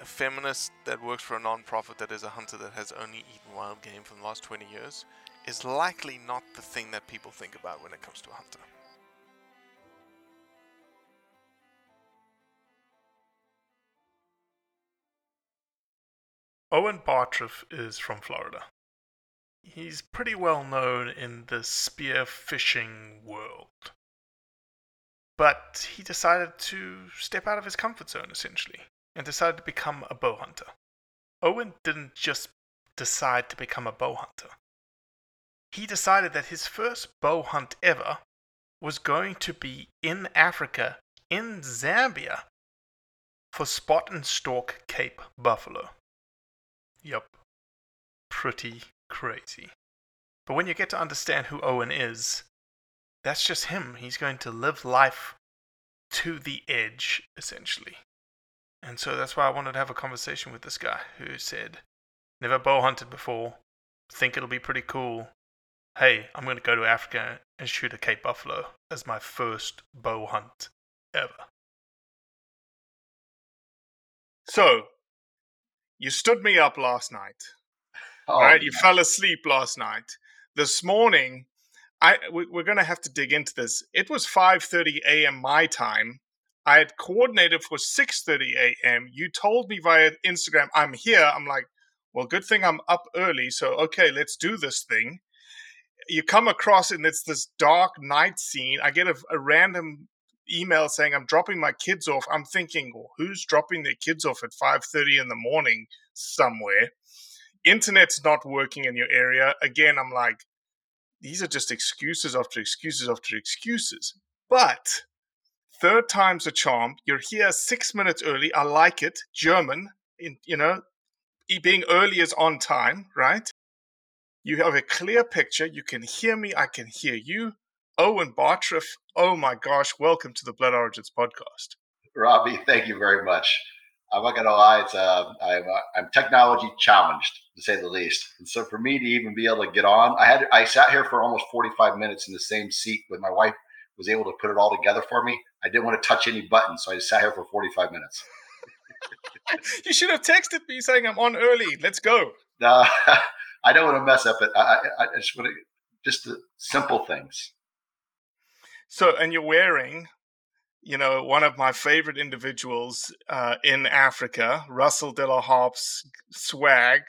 a feminist that works for a non-profit that is a hunter that has only eaten wild game for the last 20 years is likely not the thing that people think about when it comes to a hunter. Owen Bartriff is from Florida. He's pretty well known in the spear fishing world. But he decided to step out of his comfort zone, essentially, and decided to become a bow hunter. Owen didn't just decide to become a bow hunter. He decided that his first bow hunt ever was going to be in Africa, in Zambia, for spot and stalk Cape buffalo. Yup. Pretty crazy. But when you get to understand who Owen is, that's just him. He's going to live life to the edge, essentially. And so that's why I wanted to have a conversation with this guy who said, Never bow hunted before, think it'll be pretty cool. Hey, I'm going to go to Africa and shoot a Cape Buffalo as my first bow hunt ever. So, you stood me up last night. Oh, all right, you fell asleep last night. This morning, I we're going to have to dig into this. It was 5:30 a.m. my time. I had coordinated for 6:30 a.m. You told me via Instagram, "I'm here." I'm like, "Well, good thing I'm up early, so okay, let's do this thing." You come across and it's this dark night scene. I get a, a random email saying I'm dropping my kids off. I'm thinking, well, who's dropping their kids off at 5:30 in the morning somewhere? Internet's not working in your area. Again, I'm like, these are just excuses after excuses after excuses. But third time's a charm. You're here six minutes early. I like it. German, in, you know, being early is on time, right? You have a clear picture. You can hear me. I can hear you. Owen Bartriff. Oh my gosh. Welcome to the Blood Origins podcast. Robbie, thank you very much. I'm not gonna lie, it's uh, I'm uh, I'm technology challenged to say the least. And so for me to even be able to get on, I had I sat here for almost 45 minutes in the same seat with my wife was able to put it all together for me. I didn't want to touch any buttons, so I just sat here for 45 minutes. you should have texted me saying I'm on early. Let's go. No, I don't want to mess up it. I, I, I just want to just the simple things. So, and you're wearing, you know, one of my favorite individuals uh, in Africa, Russell De La Harpe's swag.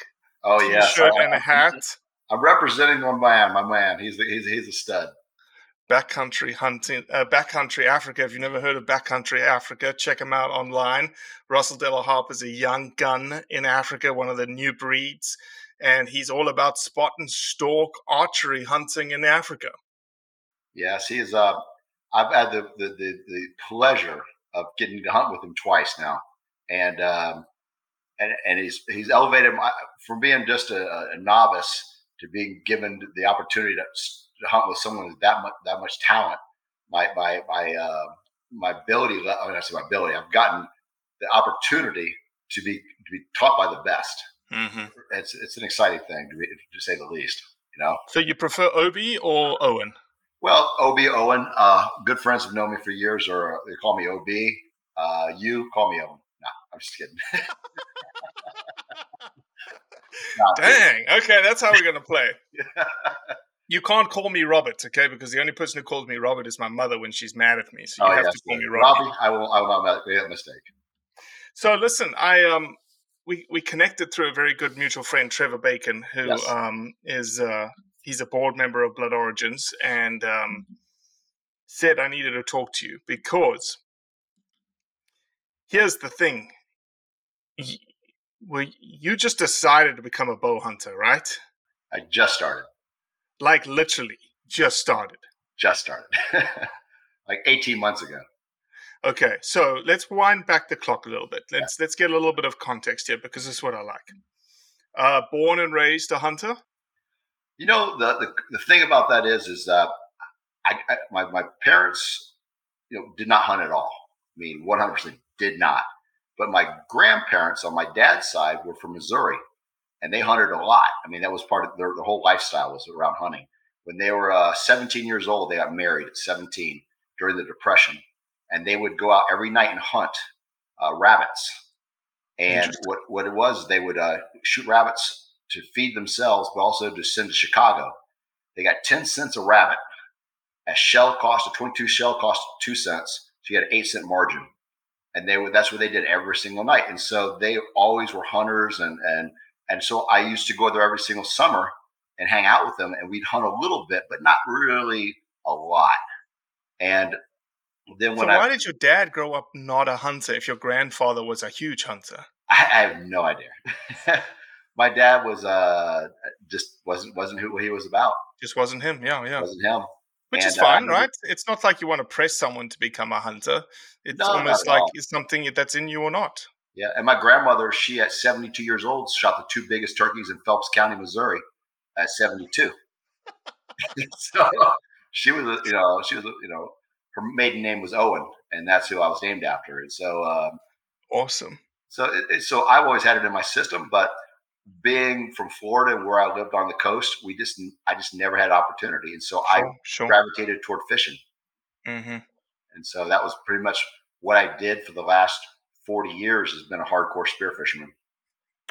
Oh yeah, shirt and a hat. I'm representing my man, my man. He's the, he's he's a stud. Backcountry hunting, uh, backcountry Africa. If you've never heard of backcountry Africa, check him out online. Russell De La Harpe is a young gun in Africa, one of the new breeds, and he's all about spot and stalk archery hunting in Africa. Yes, he is. Uh, I've had the, the, the, the pleasure of getting to hunt with him twice now, and um, and and he's he's elevated my, from being just a, a, novice to being given the opportunity to hunt with someone with that much that much talent. My my my uh, my ability. I mean, I say my ability. I've gotten the opportunity to be to be taught by the best. Mm-hmm. It's it's an exciting thing to, be, to say the least. You know. So you prefer Obi or Owen? Well, Obi Owen, uh, good friends have known me for years, or they call me Ob. Uh, you call me Owen. No, I'm just kidding. no, Dang. Okay, that's how we're gonna play. you can't call me Robert, okay? Because the only person who calls me Robert is my mother when she's mad at me. So you oh, have yes, to call me Robbie. Robbie. I will. I will not make a mistake. So listen, I um, we we connected through a very good mutual friend, Trevor Bacon, who yes. um is uh he's a board member of Blood Origins, and um, said I needed to talk to you because here's the thing. Well, you just decided to become a bow hunter, right? I just started. Like literally, just started. Just started. like 18 months ago. Okay, so let's wind back the clock a little bit. Let's yeah. let's get a little bit of context here because this is what I like. Uh, born and raised a hunter. You know, the, the, the thing about that is, is that I, I, my, my parents, you know, did not hunt at all. I mean, 100% did not. But my grandparents on my dad's side were from Missouri and they hunted a lot. I mean, that was part of their, their whole lifestyle was around hunting. When they were uh, 17 years old, they got married at 17 during the Depression, and they would go out every night and hunt uh, rabbits. And what, what it was, they would uh, shoot rabbits to feed themselves, but also to send to Chicago. They got 10 cents a rabbit. A shell cost, a 22 shell cost two cents. So you had an eight cent margin. And they were, that's what they did every single night. And so they always were hunters. And, and, and so I used to go there every single summer and hang out with them and we'd hunt a little bit, but not really a lot. And then when so why I, did your dad grow up not a hunter if your grandfather was a huge hunter? I, I have no idea. my dad was uh just wasn't wasn't who he was about. Just wasn't him. Yeah, yeah. Wasn't him. Which and, is fine, uh, right? It's not like you want to press someone to become a hunter. It's no, almost like it's something that's in you or not. Yeah, and my grandmother, she at 72 years old, shot the two biggest turkeys in Phelps County, Missouri, at 72. so she was, you know, she was, you know, her maiden name was Owen, and that's who I was named after. And so, um, awesome. So, it, so I've always had it in my system, but being from Florida where I lived on the coast, we just I just never had opportunity, and so sure, I sure. gravitated toward fishing. Mm-hmm. And so that was pretty much what I did for the last forty years. Has been a hardcore spear fisherman.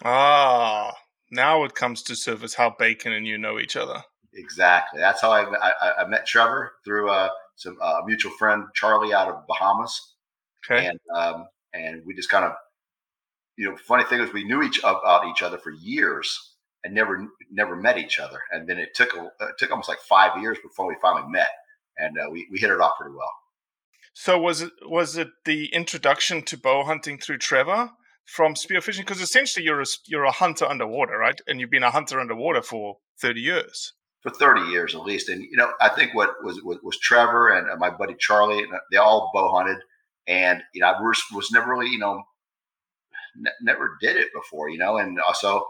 Ah, now it comes to surface how Bacon and you know each other. Exactly. That's how I I, I met Trevor through uh, some uh, mutual friend Charlie out of Bahamas. Okay. And um, and we just kind of you know, funny thing is we knew each about each other for years and never never met each other. And then it took a, it took almost like five years before we finally met, and uh, we we hit it off pretty well. So was it was it the introduction to bow hunting through Trevor from spearfishing? Because essentially you're a, you're a hunter underwater, right? And you've been a hunter underwater for thirty years. For thirty years at least, and you know I think what was was, was Trevor and uh, my buddy Charlie, they all bow hunted, and you know I was was never really you know ne- never did it before, you know, and also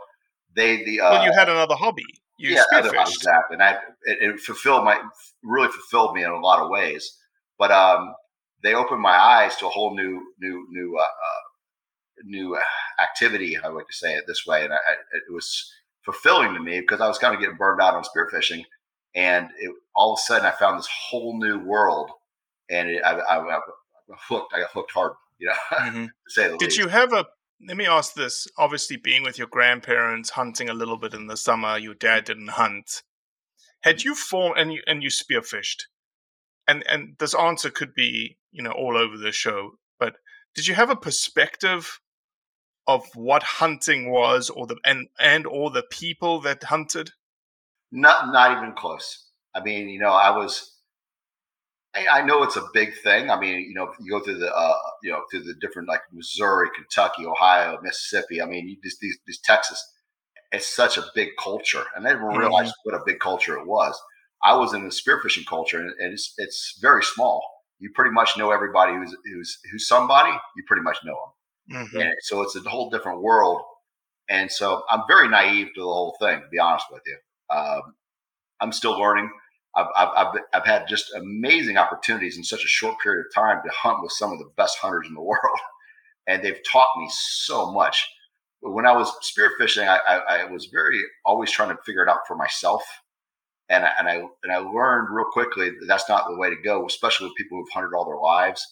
they the uh, well, you had another hobby. You yeah, other, exactly, and I it, it, fulfilled my really fulfilled me in a lot of ways. But um, they opened my eyes to a whole new new new uh, uh, new activity. I like to say it this way, and I, it was fulfilling to me because I was kind of getting burned out on spearfishing, and it, all of a sudden I found this whole new world, and it, I, I, I, hooked. I got hooked hard, you know, mm-hmm. to say the Did least. you have a let me ask this. Obviously, being with your grandparents, hunting a little bit in the summer, your dad didn't hunt. Had you formed and you and you spearfished, and and this answer could be you know all over the show, but did you have a perspective of what hunting was, or the and and or the people that hunted? Not not even close. I mean, you know, I was. I, I know it's a big thing. I mean, you know, you go through the, uh, you know, through the different like Missouri, Kentucky, Ohio, Mississippi. I mean, you, these, these, these Texas, it's such a big culture, and I didn't realize Mm-hmm. what a big culture it was. I was in the spearfishing culture, and, it's it's very small. You pretty much know everybody who's who's who's somebody. You pretty much know them. Mhm. And so it's a whole different world. And so I'm very naive to the whole thing, to be honest with you. Um, I'm still learning. I've, I've, I've, I've had just amazing opportunities in such a short period of time to hunt with some of the best hunters in the world. And they've taught me so much. But when I was spearfishing, I, I, I was very always trying to figure it out for myself. And I, and I and I learned real quickly that that's not the way to go, especially with people who've hunted all their lives.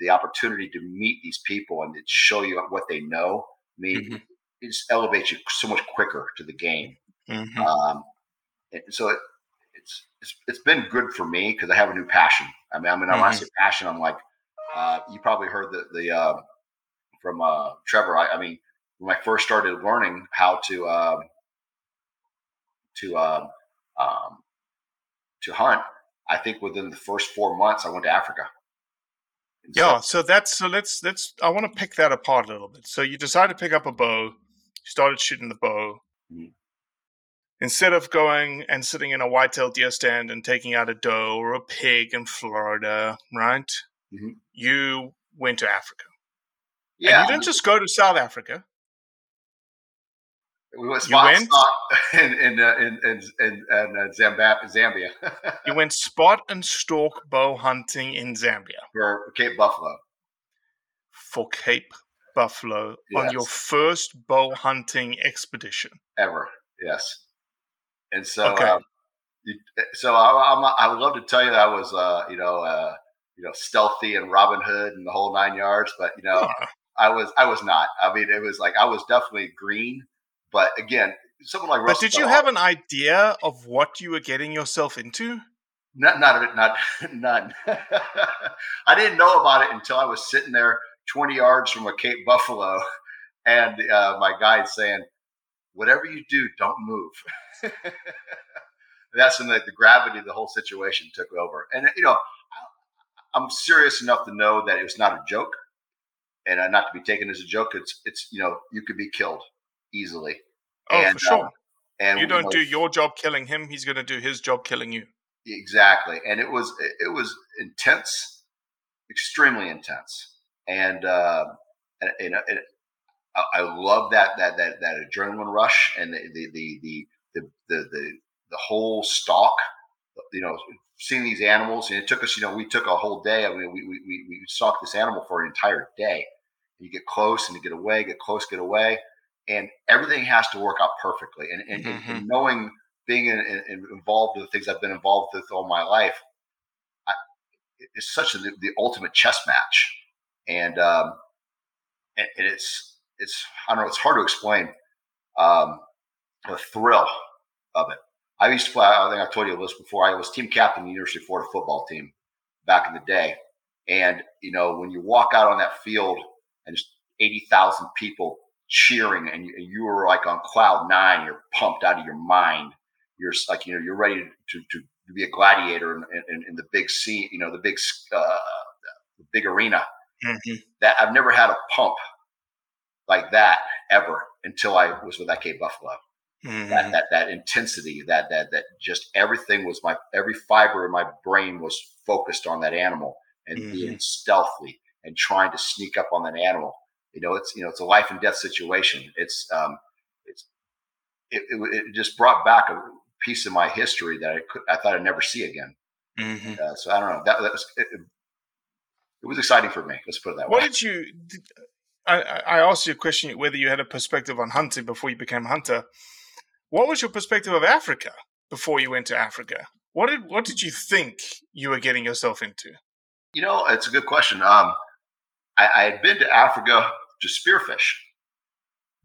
The opportunity to meet these people and to show you what they know, I mean, Mhm. it just elevates you so much quicker to the game. Mhm. Um, and so it, it's, it's it's been good for me because I have a new passion. I mean, I mean, when I Mhm. say passion, I'm like, uh, you probably heard the the uh, from uh, Trevor. I, I mean, when I first started learning how to um, to um, um, to hunt, I think within the first four months, I went to Africa. And Yeah, so that's so let's let's I want to pick that apart a little bit. So you decided to pick up a bow, you started shooting the bow. Mhm. Instead of going and sitting in a white-tailed deer stand and taking out a doe or a pig in Florida, right? Mhm. You went to Africa. yeah, And you didn't just go to South Africa. We went you spot went? stock in in uh, in in, in, in uh, Zambia You went spot and stalk bow hunting in Zambia for Cape Buffalo. for Cape Buffalo on your first bow hunting expedition. ever. Yes. And so, Okay. um, so I, I'm, I would love to tell you that I was, uh, you know, uh, you know, stealthy and Robin Hood and the whole nine yards, but you know, I was, I was not. I mean, it was like I was definitely green, but again, someone like But did you have an idea of what you were getting yourself into? Not, not, not, none. I didn't know about it until I was sitting there 20 yards from a Cape Buffalo, and uh, my guide saying, "Whatever you do, don't move." That's when the, the gravity of the whole situation took over. And you know, I- I'm serious enough to know that it was not a joke, and uh, not to be taken as a joke. It's, it's you know, you could be killed easily. Oh, And, for sure. um, and you don't know, do your job killing him; he's going to do his job killing you. exactly and it was it, was intense extremely intense and uh and, and, and I, I love that that that that adrenaline rush and the the the the the the, the, the whole stalk you know seeing these animals and it took us you know we took a whole day i mean we we, we, we stalked this animal for an entire day you get close and you get away get close get away and everything has to work out perfectly and and, and- and knowing being in, in, involved with the things I've been involved with all my life, I, it's such a, the ultimate chess match, and um, and, and it's it's I don't know it's hard to explain um, the thrill of it. I used to play. I think I told you this before. I was team captain of the University of Florida football team back in the day, and you know when you walk out on that field and just eighty thousand people cheering, and you, you were like on cloud nine. You're pumped out of your mind. You're like you know you're ready to to, to be a gladiator in, in, in the big scene you know the big uh, the big arena. That i've never had a pump like that ever until i was with that Cape buffalo. Mm-hmm. that, that that intensity that that that just everything was my every fiber in my brain was focused on that animal and being stealthy and trying to sneak up on that animal you know it's you know it's a life and death situation it's um it's it, it, it just brought back a piece of my history that I could I thought I'd never see again. Mhm. Uh, so I don't know. That, that was it, it was exciting for me. Let's put it that What way. did you? Did, I, I I asked you a question whether you had a perspective on hunting before you became a hunter. What was your perspective of Africa before you went to Africa? What did what did you think you were getting yourself into? You know, it's a good question. Um, I, I had been to Africa to spearfish,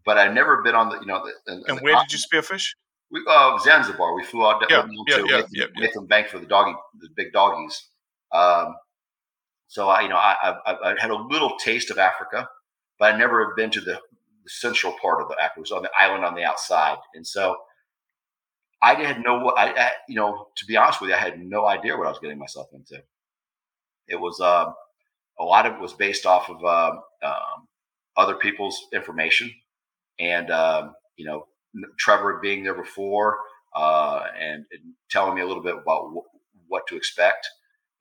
but I'd never been on the you know the, in And the where did you spearfish? We uh, Zanzibar. We flew out Yeah, yeah, to yeah, Mason, yeah, yeah. Mason Bank for the doggy, the big doggies. Um, so I, you know, I, I, I had a little taste of Africa, but I never had been to the, the central part of the Africa. It was on the island on the outside, and so I had no, I, I, you know, to be honest with you, I had no idea what I was getting myself into. It was um, a lot of it was based off of um, um, other people's information, and um, you know, Trevor being there before uh, and, and telling me a little bit about wh- what to expect.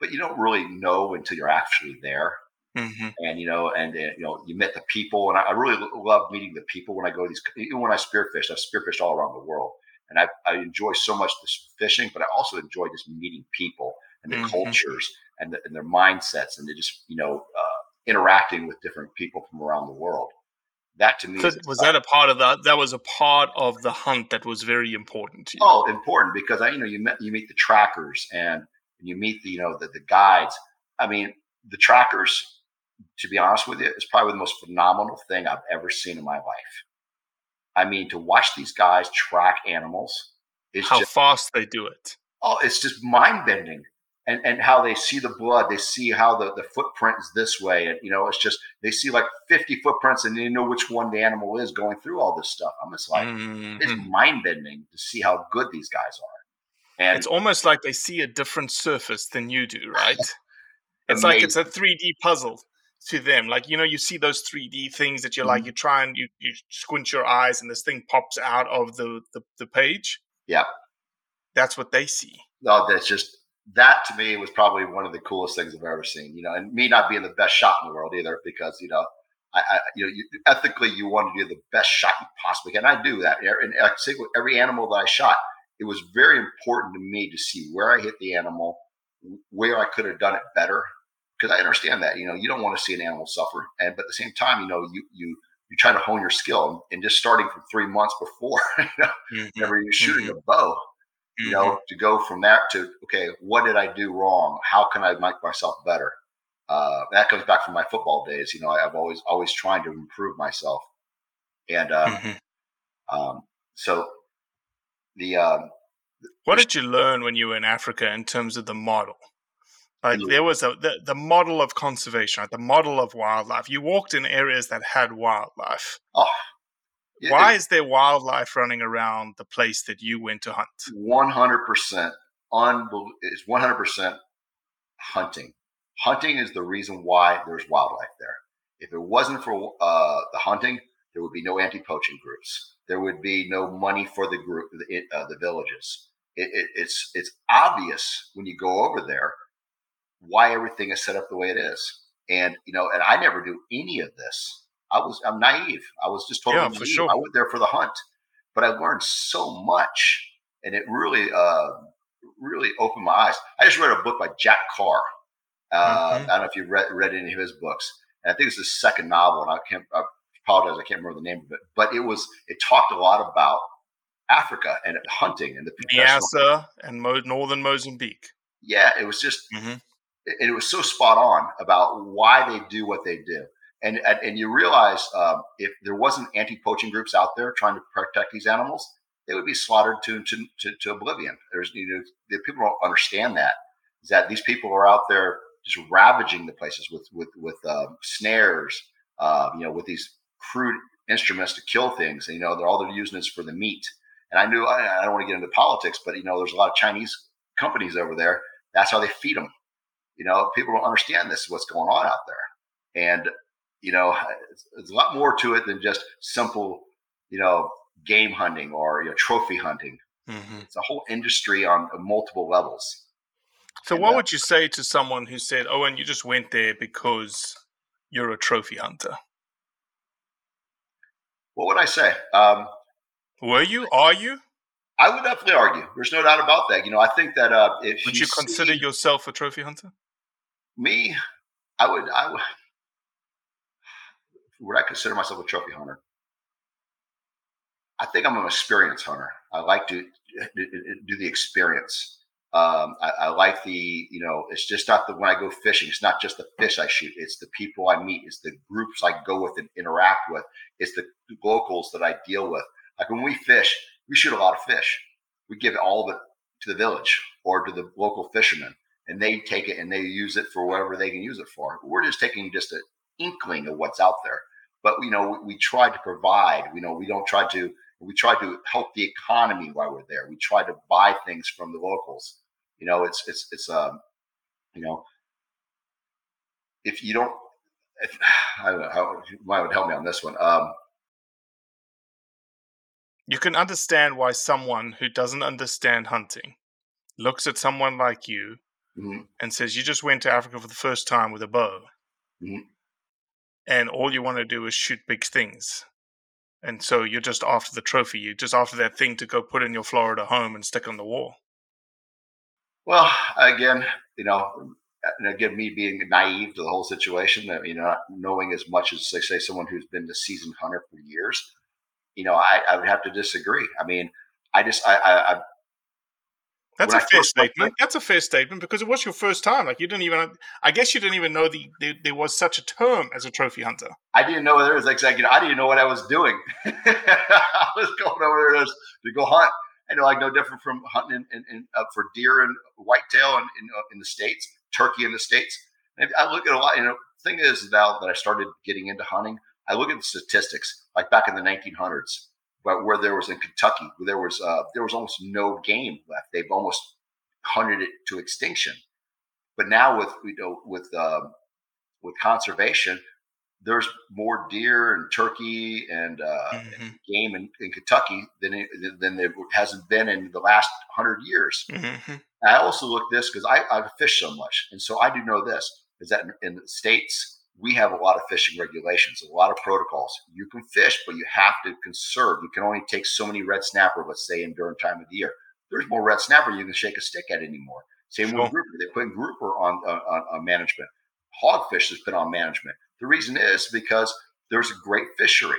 But you don't really know until you're actually there Mm-hmm. and you know, and, and you know, you met the people, and I, I really lo- love meeting the people when I go to these. Even when I spearfish, I've spearfished all around the world, and I, I enjoy so much this fishing, but I also enjoy just meeting people and the Mhm. cultures and, the, and their mindsets, and they just you know uh, interacting with different people from around the world. That to me So was that a part of that? That was a part of the hunt that was very important to you. Oh, important because I, you know, you met, you meet the trackers and you meet the, you know, the, the guides. I mean, the trackers, to be honest with you, is probably the most phenomenal thing I've ever seen in my life. I mean, to watch these guys track animals is How just, fast they do it. oh, it's just mind bending. And, and how they see the blood, they see how the, the footprint is this way. And, you know, it's just, they see like 50 footprints and they know which one the animal is going through all this stuff. I'm just like, it's Mhm. mind bending to see how good these guys are. And It's almost like they see a different surface than you do, right? it's like it's a 3D puzzle to them. Like, you know, you see those 3D things that you're like, Mm-hmm. you try and you, you squint your eyes and this thing pops out of the, the, the page. yeah, That's what they see. no, that's just that to me was probably one of the coolest things I've ever seen. You know, and me not being the best shot in the world either, because you know, I, I you know, you, ethically you want to do the best shot you possibly can. I do that, and I say with every animal that I shot, it was very important to me to see where I hit the animal, where I could have done it better, because I understand that. You know, you don't want to see an animal suffer, and but at the same time, you know, you you you try to hone your skill, and just starting from three months before, you know, Mhm. whenever you're shooting Mhm. a bow, you Mhm. know, to go from that to okay, what did I do wrong? How can I make myself better? Uh, that comes back from my football days. You know, I, I've always always trying to improve myself, and uh, Mhm. um, so the um, What did you learn when you were in Africa in terms of the model? Like Mm. there was a the, the model of conservation, right? the model of wildlife. You walked in areas that had wildlife. oh, it- Why is there wildlife running around the place that you went to hunt? one hundred percent unbel is one hundred percent hunting. Hunting is the reason why there's wildlife there. If it wasn't for uh, the hunting, there would be no anti-poaching groups. There would be no money for the group, the, uh, the villages. It, it, it's it's obvious when you go over there why everything is set up the way it is. And you know, and I never knew any of this. I was I'm naive. I was just totally Yeah, naive. sure. I went there for the hunt, but I learned so much, and it really uh, really opened my eyes. I just read a book by Jack Carr. Uh, Mhm. I don't know if you've read, read any of his books. And I think it's his second novel, and I can't I apologize, I can't remember the name of it. But it was it talked a lot about Africa and hunting and the Niassa and Mo- northern Mozambique. yeah, it was just Mhm. it, it was so spot on about why they do what they do. And and, you realize um, if there wasn't anti-poaching groups out there trying to protect these animals, they would be slaughtered to to, to, to oblivion. There's you know the people don't understand that is that these people are out there just ravaging the places with with with um, snares, uh, you know, with these crude instruments to kill things. And, you know, they're all they're using is for the meat. And I knew I, I don't want to get into politics, but you know, there's a lot of Chinese companies over there. That's how they feed them. You know, people don't understand this what's going on out there, and you know, it's, it's a lot more to it than just simple, you know, game hunting or you know, trophy hunting. Mhm. It's a whole industry on multiple levels. So, And, what uh, would you say to someone who said, "Oh, and you just went there because you're a trophy hunter"? What would I say? Um, Were you? Are you? I would definitely argue. There's no doubt about that. You know, I think that uh, if Would you, consider see yourself a trophy hunter? me, I would, I would, would I consider myself a trophy hunter? I think I'm an experience hunter. I like to do, do the experience. Um, I, I like the, you know, it's just not the when I go fishing. It's not just the fish I shoot. It's the people I meet. It's the groups I go with and interact with. It's the locals that I deal with. Like when we fish, we shoot a lot of fish. We give all of it to the village or to the local fishermen, and they take it and they use it for whatever they can use it for. We're just taking just an inkling of what's out there. But you know, we, we try to provide. You know, we don't try to. We try to help the economy while we're there. We try to buy things from the locals. You know, it's it's it's um, you know, if you don't, if, I don't know how you might would help me on this one. Um, You can understand why someone who doesn't understand hunting looks at someone like you mhm, and says, You just went to Africa for the first time with a bow, Mhm. And all you want to do is shoot big things. And so you're just after the trophy. You're just after that thing to go put in your Florida home and stick on the wall. Well, again, you know, again, me being naive to the whole situation, uh, you know, knowing as much as say, say someone who's been a seasoned hunter for years, you know, I, I would have to disagree. I mean, I just, I, I That's a fair statement. That's a fair statement because it was your first time. Like you didn't even. I guess you didn't even know the, the there was such a term as a trophy hunter. I didn't know there was like, like, you know, I didn't know what I was doing. I was going over there to, go hunt. I know like no different from hunting in, in, in, uh, for deer and whitetail in, in, uh, in the states, turkey in the states. And I look at a lot. You know, thing is now that I started getting into hunting, I look at the statistics. Like back in the 1900s, but where there was in Kentucky, where there was uh, there was almost no game left. They've almost hunted it to extinction. But now with you know with um, with conservation, there's more deer and turkey and uh, Mhm. game in, in Kentucky than it, than there hasn't been in the last hundred years. Mhm. I also look this because I I fish so much, and so I do know this is that in, in the states we have a lot of fishing regulations, a lot of protocols. You can fish, but you have to conserve. You can only take so many red snapper, let's say, in during time of the year. There's more red snapper you can shake a stick at anymore. Same Sure. with grouper. They put grouper on, on, on, on management. Hogfish has been on management. The reason is because there's a great fishery.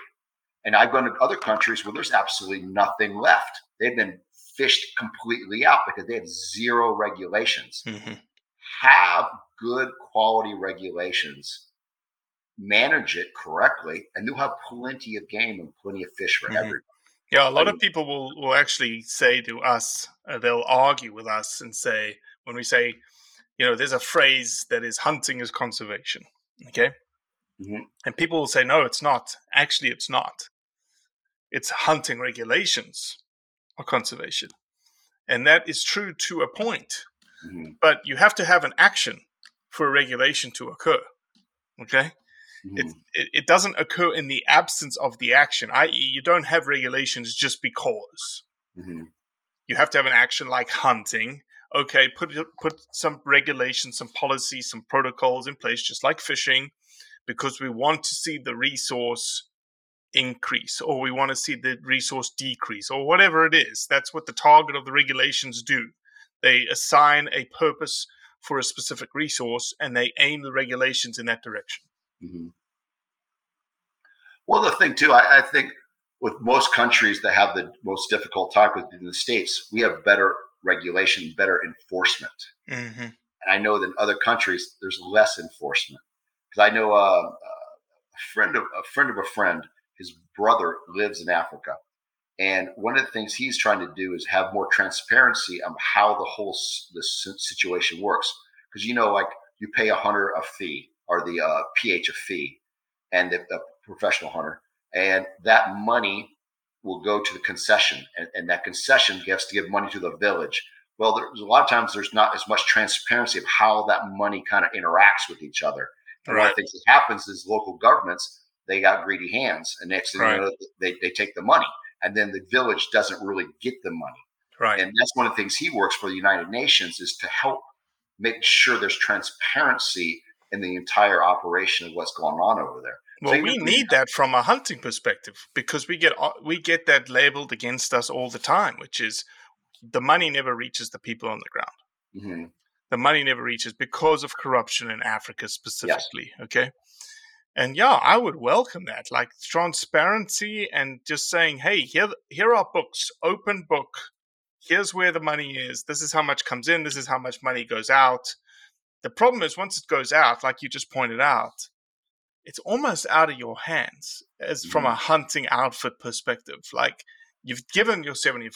And I've gone to other countries where there's absolutely nothing left. They've been fished completely out because they have zero regulations. Mhm. Have good quality regulations, manage it correctly, and you'll have plenty of game and plenty of fish for Mhm. everyone. Yeah, a lot I- of people will, will actually say to us, uh, they'll argue with us and say, when we say, you know, there's a phrase that is hunting is conservation. Okay. Mhm. And people will say, no, it's not. Actually, it's not. It's hunting regulations are conservation. And that is true to a point. Mhm. But you have to have an action for a regulation to occur. Okay. Mhm. it, it, doesn't occur in the absence of the action, i.e., you don't have regulations just because. Mhm. You have to have an action like hunting. Okay, put put some regulations, some policies, some protocols in place, just like fishing, because we want to see the resource increase, or we want to see the resource decrease, or whatever it is. That's what the target of the regulations do. They assign a purpose for a specific resource, and they aim the regulations in that direction. Mhm. Well, the thing too, I, I think with most countries that have the most difficult time with in the states, we have better regulation, better enforcement. Mm-hmm. And I know that in other countries there's less enforcement. Because I know uh, a friend of a friend of a friend, his brother lives in Africa, and one of the things he's trying to do is have more transparency on how the whole the s- situation works. Because you know, like you pay a hunter a fee or the uh, PH a fee, and the, the professional hunter, and that money will go to the concession, and, and that concession gets to give money to the village. Well, there's a lot of times there's not as much transparency of how that money kind of interacts with each other. And one of Right. the things that happens is local governments they got greedy hands, and next thing Right. you know, they, they take the money, and then the village doesn't really get the money. Right. And that's one of the things he works for the United Nations is to help make sure there's transparency in the entire operation of what's going on over there. Well, Same we need that from a hunting perspective because we get we get that labeled against us all the time, which is the money never reaches the people on the ground. Mhm. The money never reaches because of corruption in Africa specifically. Okay. And yeah, I would welcome that, like transparency and just saying, "Hey, here, here are books, open book. Here's where the money is. This is how much comes in. This is how much money goes out." The problem is, once it goes out, like you just pointed out, it's almost out of your hands as from a hunting outfit perspective. Like You've given your 75%.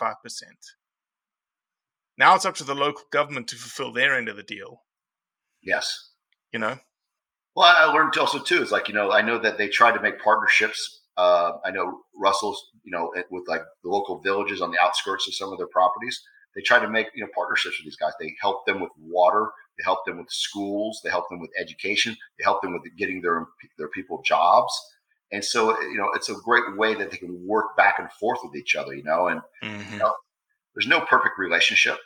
Now it's up to the local government to fulfill their end of the deal. Yes. You know? Well, I learned also too is like you know I know that they tried to make partnerships. Uh, I know Russell's you know with like the local villages on the outskirts of some of their properties. They try to make you know partnerships with these guys. They help them with water. They help them with schools. They help them with education. They help them with getting their their people jobs. And so you know it's a great way that they can work back and forth with each other. You know, and mm-hmm. you know, there's no perfect relationship,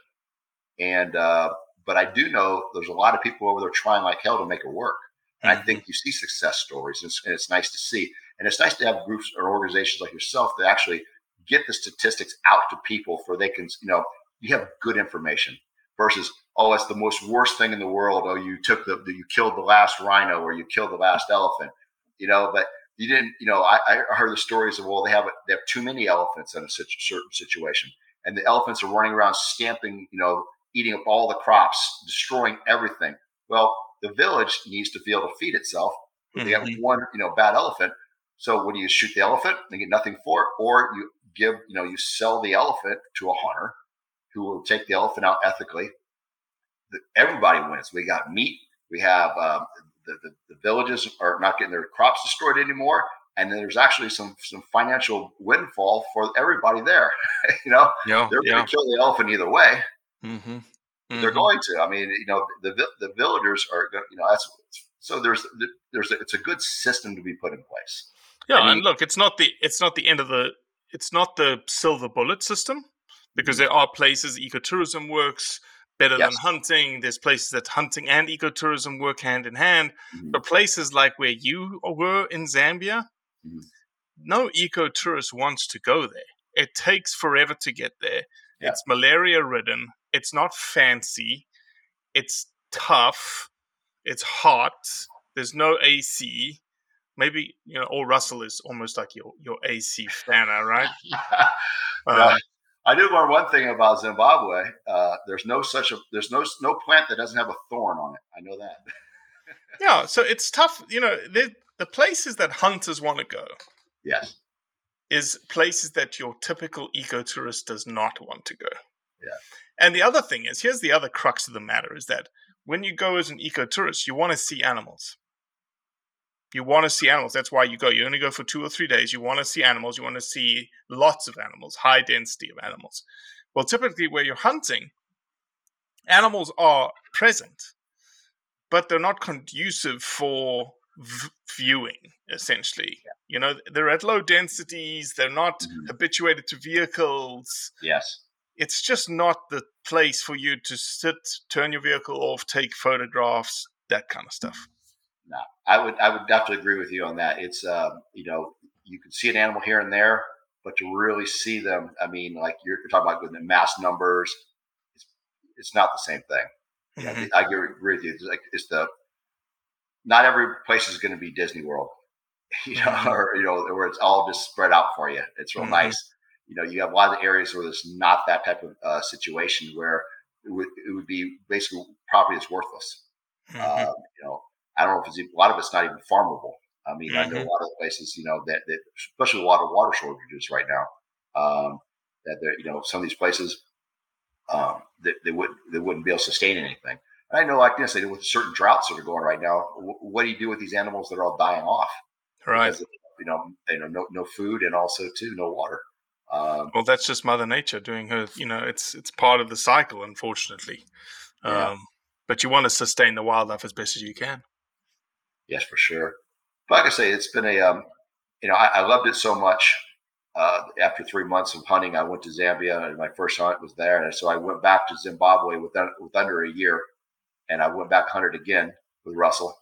and uh, but I do know there's a lot of people over there trying like hell to make it work. And I think you see success stories, and it's, and it's, nice to see. And it's nice to have groups or organizations like yourself that actually get the statistics out to people for they can, you know, you have good information versus, oh, it's the most worst thing in the world. Oh, you took the, you killed the last rhino or you killed the last elephant, you know, but you didn't, you know, I, I heard the stories of, well, they have, they have too many elephants in a certain situation. And the elephants are running around stamping, you know, eating up all the crops, destroying everything. Well, the village needs to be able to feed itself. Mm-hmm. They have one, you know, bad elephant. So what do you shoot the elephant and get nothing for it, or you give, you know, you sell the elephant to a hunter who will take the elephant out ethically. The, everybody wins. We got meat. We have um, the, the, the villages are not getting their crops destroyed anymore, and then there's actually some some financial windfall for everybody there. you know, yeah, they're yeah. going to kill the elephant either way. Mm-hmm. Mm-hmm. They're going to. I mean, you know, the the villagers are, you know, that's so there's there's a, it's a good system to be put in place. Yeah, I mean, and look, it's not the it's not the end of the it's not the silver bullet system because there are places ecotourism works better yes. than hunting. There's places that hunting and ecotourism work hand in hand. Mm-hmm. But places like where you were in Zambia, mm-hmm. no ecotourist wants to go there. It takes forever to get there. Yeah. It's malaria ridden. It's not fancy. It's tough. It's hot. There's no AC. Maybe you know, or Russell is almost like your your AC fanner, right? uh, I do learn one thing about Zimbabwe. Uh, there's no such a there's no no plant that doesn't have a thorn on it. I know that. yeah, so it's tough. You know, the the places that hunters want to go. Yes. Is places that your typical ecotourist does not want to go. Yeah. And the other thing is, here's the other crux of the matter is that when you go as an ecotourist, you want to see animals. You want to see animals. That's why you go. You only go for two or three days. You want to see animals. You want to see lots of animals, high density of animals. Well, typically, where you're hunting, animals are present, but they're not conducive for v- viewing, essentially. Yeah. You know, they're at low densities, they're not mm-hmm. habituated to vehicles. Yes it's just not the place for you to sit, turn your vehicle off, take photographs, that kind of stuff. No, I would I would definitely agree with you on that. It's um, you know you can see an animal here and there, but to really see them, I mean, like you're, you're talking about the mass numbers, it's it's not the same thing. Mm-hmm. Yeah, I agree with you. It's like it's the not every place is going to be Disney World, you know, mm-hmm. or you know where it's all just spread out for you. It's real mm-hmm. nice you know, you have a lot of areas where there's not that type of uh, situation where it would, it would be basically property that's worthless. Uh, you know, I don't know if it's a lot of it's not even farmable. I mean, mm-hmm. I know a mm-hmm. lot of places, you know, that, that especially a lot of water shortages right now. Um, that there, you know, some of these places, um, that they would they wouldn't be able to sustain anything. And I know, like this, they do with certain droughts that are going right now, what do you do with these animals that are all dying off? Right. Because, you know, you know, no, no food and also too no water. Um, well, that's just Mother Nature doing her. You know, it's it's part of the cycle, unfortunately. Yeah. Um, but you want to sustain the wildlife as best as you can. Yes, for sure. But like I say, it's been a um, you know I, I loved it so much. Uh, after three months of hunting, I went to Zambia, and my first hunt was there. And so I went back to Zimbabwe with, with under a year, and I went back hunted again with Russell.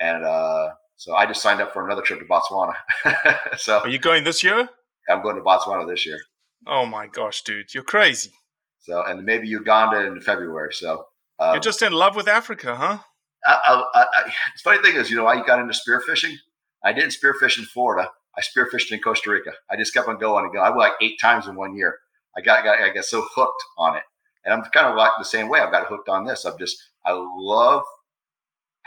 And uh, so I just signed up for another trip to Botswana. so are you going this year? I'm going to Botswana this year. Oh my gosh, dude, you're crazy. So, and maybe Uganda in February. So, uh, you're just in love with Africa, huh? I, I, I, the funny thing is, you know, I got into spearfishing. I didn't spearfish in Florida. I spearfished in Costa Rica. I just kept on going and going. I went like eight times in one year. I got, got I got so hooked on it, and I'm kind of like the same way. I've got hooked on this. I'm just I love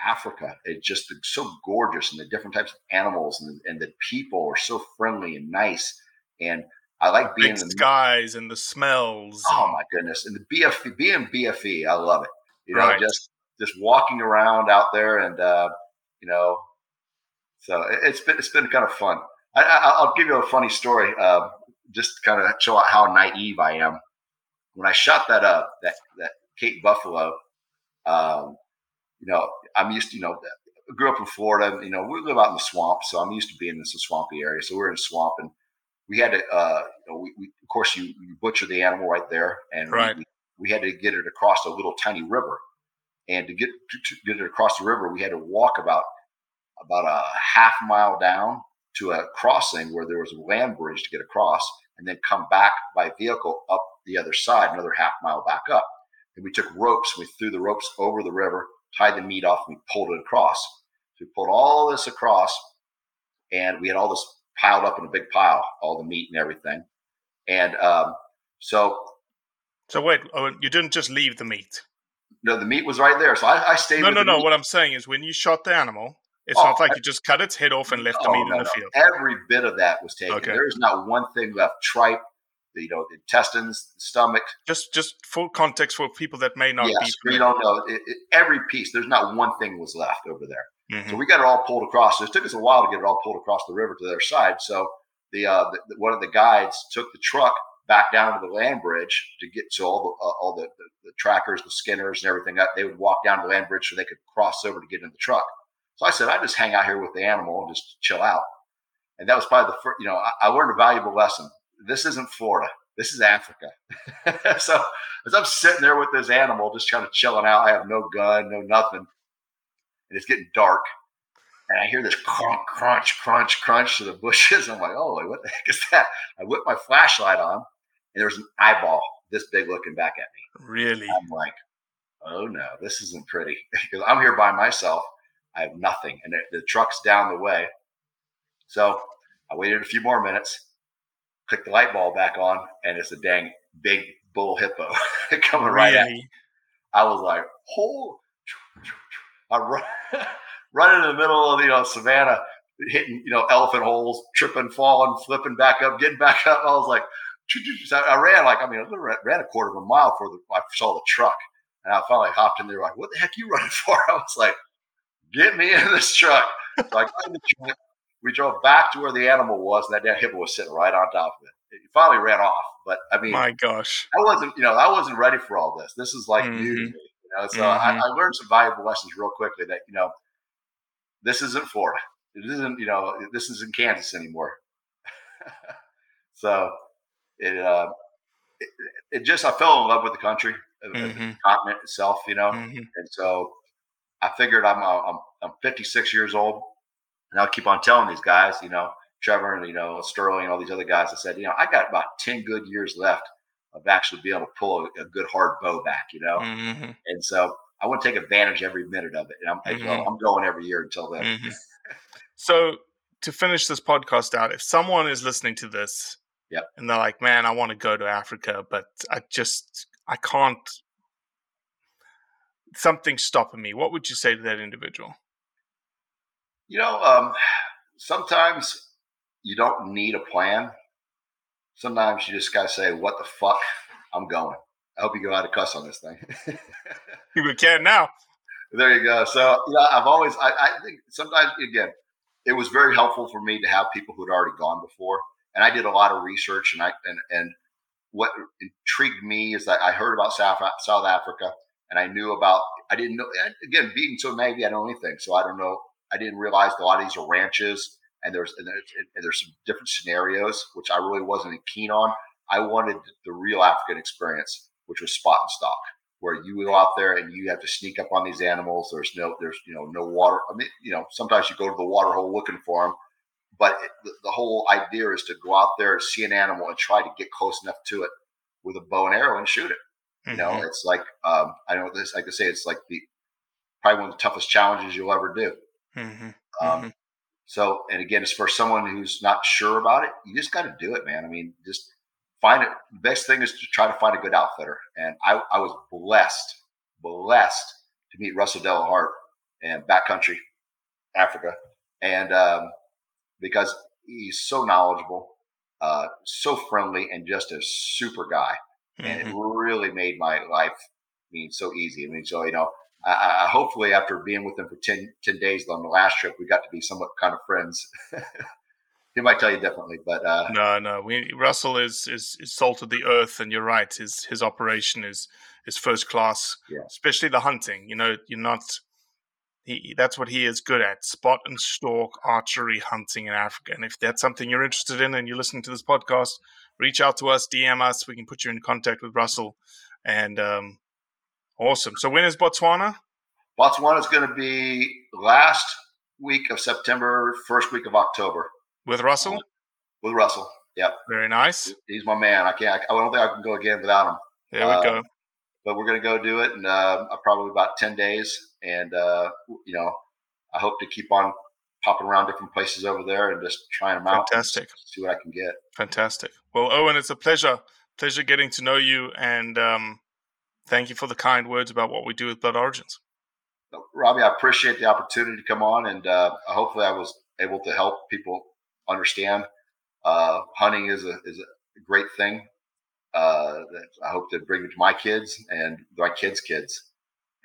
Africa. It's just so gorgeous, and the different types of animals, and, and the people are so friendly and nice and I like being Big in the skies and the smells. Oh my goodness! And the BFE, being BFE, I love it. You know, Right. just just walking around out there, and uh, you know, so it- it's been it's been kind of fun. I, I, I'll give you a funny story, uh, just to kind of show out how naive I am. When I shot that up, that that Cape Buffalo, um, you know, I'm used to, you know, I grew up in Florida. You know, we live out in the swamp, so I'm used to being in this swampy area. So we're in a swamp, and we had to, uh, you know, we, we of course you, you butcher the animal right there, and Right. we, we had to get it across a little tiny river, and to get to, get it across the river, we had to walk about about a half mile down to a crossing where there was a land bridge to get across, and then come back by vehicle up the other side, another half mile back up. And we took ropes, we threw the ropes over the river, tied the meat off, and we pulled it across. So we pulled all this across, and we had all this piled up in a big pile, all the meat and everything. And um, so, So wait, oh, you didn't just leave the meat. No, the meat was right there. So I, I stayed. No, no, no. meat. What I'm saying is, when you shot the animal, it's Oh, not like I- you just cut its head off and left the meat no, in the no. field. Every bit of that was taken. Okay. There is not one thing left. Tripe, you know, the intestines, the stomach. Just, just full context for people that may not yes, be. we don't know. It, it, every piece. There's not one thing was left over there. Mhm. So we got it all pulled across. So It took us a while to get it all pulled across the river to the other side. So the, uh, the one of the guides took the truck back down to the land bridge to get to all the uh, all the, the, the trackers, the skinners, and everything. They would walk down the land bridge so they could cross over to get in the truck. So I said, I just hang out here with the animal and just chill out. And that was probably the first. You know, I, I learned a valuable lesson. This isn't Florida. This is Africa. so as I'm sitting there with this animal, just kind of chilling out, I have no gun, no nothing and it's getting dark. And I hear this crunch, crunch, crunch, crunch to the bushes. I'm like, oh, what the heck is that? I whip my flashlight on, and there's an eyeball this big looking back at me. Really? I'm like, oh no, this isn't pretty because I'm here by myself. I have nothing, and the, truck's down the way. So I waited a few more minutes, clicked the light bulb back on, and it's a dang big bull hippo coming right at me. I was like, oh, I run, run in the middle of you know savannah, hitting you know elephant holes, tripping, falling, flipping back up, getting back up. I was like, I ran like I mean I ran- a quarter of a mile before the, I saw the truck, and I finally hopped in there like, what the heck are you running for? I was like, get me in this truck. So I got in the truck. We drove back to where the animal was, and that damn hippo was sitting right on top of it. It finally ran off, but I mean, My gosh. I wasn't, you know, I wasn't ready for all this. This is like new to me, you know. So I, Mhm. I learned some valuable lessons real quickly that you know, this isn't Florida. It isn't, you know, this isn't Kansas anymore. so it, uh, it, it just, I fell in love with the country, uh, the Mhm. continent itself, you know, Mhm. and so I figured I'm, uh, I'm, I'm 56 years old, and I'll keep on telling these guys, you know, Trevor and you know Sterling and all these other guys. I said, you know, I got about 10 good years left of actually being able to pull a, a good hard bow back, you know, Mhm. and so I want to take advantage every minute of it, and I'm, you know, Mhm. I'm going every year until then. Mhm. So to finish this podcast out, if someone is listening to this Yep. and they're like, "Man, I want to go to Africa, but I just I can't." Something's stopping me. What would you say to that individual? You know, um, sometimes you don't need a plan. Sometimes you just gotta say, "What the fuck? I'm going." I hope you go out of cuss on this thing. We can now. there you go. So you know, I've always, I, I think sometimes again, it was very helpful for me to have people who'd already gone before, and I did a lot of research, and I and and what intrigued me is that I heard about South South Africa, and I knew about. I didn't know. Again, being so naive, I don't know anything, so I don't know. I didn't realize a lot of these are ranches, and there's and there's, and there's some different scenarios which I really wasn't keen on. I wanted the real African experience, which was spot and stalk where you go out there and you have to sneak up on these animals. There's no, there's you know no water. I mean, you know, sometimes you go to the water hole looking for them, but it, the, the whole idea is to go out there and see an animal and try to get close enough to it with a bow and arrow and shoot it. You know, Mhm. it's like um, I know this. Like I say, it's like the probably one of the toughest challenges you'll ever do. Mhm. Um, Mhm. So, and again, it's for someone who's not sure about it. You just got to do it, man. I mean, just find it. The best thing is to try to find a good outfitter. And I, I was blessed, blessed to meet Russell Delahart in backcountry Africa. And um, because he's so knowledgeable uh, so friendly and just a super guy. And it Mhm. really made my life I mean so easy. I mean, so, you know, I, I hopefully after being with him for 10, 10 days on the last trip, we got to be somewhat kind of friends. he might tell you differently, but uh, No, no. We Russell is, is is salt of the earth, and you're right. His his operation is is first class. Yeah. Especially the hunting. You know, you're not. He, that's what he is good at: spot and stalk archery hunting in Africa. And if that's something you're interested in, and you're listening to this podcast, reach out to us, DM us. We can put you in contact with Russell. And um, awesome. So when is Botswana? Botswana is going to be last week of September, first week of October With Russell? with Russell. Yep, Very nice. he's my man. I can't. I don't think I can go again without him. There we Uh, go. But we're going to go do it in uh, probably about ten days, and uh, you know, I hope to keep on popping around different places over there and just trying them out. Fantastic. See what I can get. Fantastic. Well, Owen, it's a pleasure, pleasure getting to know you, and um, thank you for the kind words about what we do with Blood Origins. Robbie, I appreciate the opportunity to come on, and uh, hopefully, I was able to help people understand uh, hunting is a is a great thing. Uh, that I hope to bring it to my kids and my kids' kids,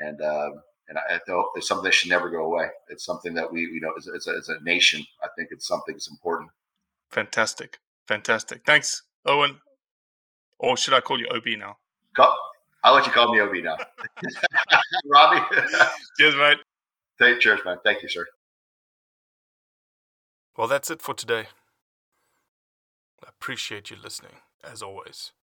and uh, and I, I thought it's something that should never go away. It's something that we, you know, as, as, a, as a nation, I think it's something that's important. Fantastic, fantastic. Thanks, Owen. Or should I call you OB now? Call, I'll let you call me Ob now, Robbie. Cheers, mate. Thank, cheers, man. Thank you, sir. Well, that's it for today. I appreciate you listening, as always.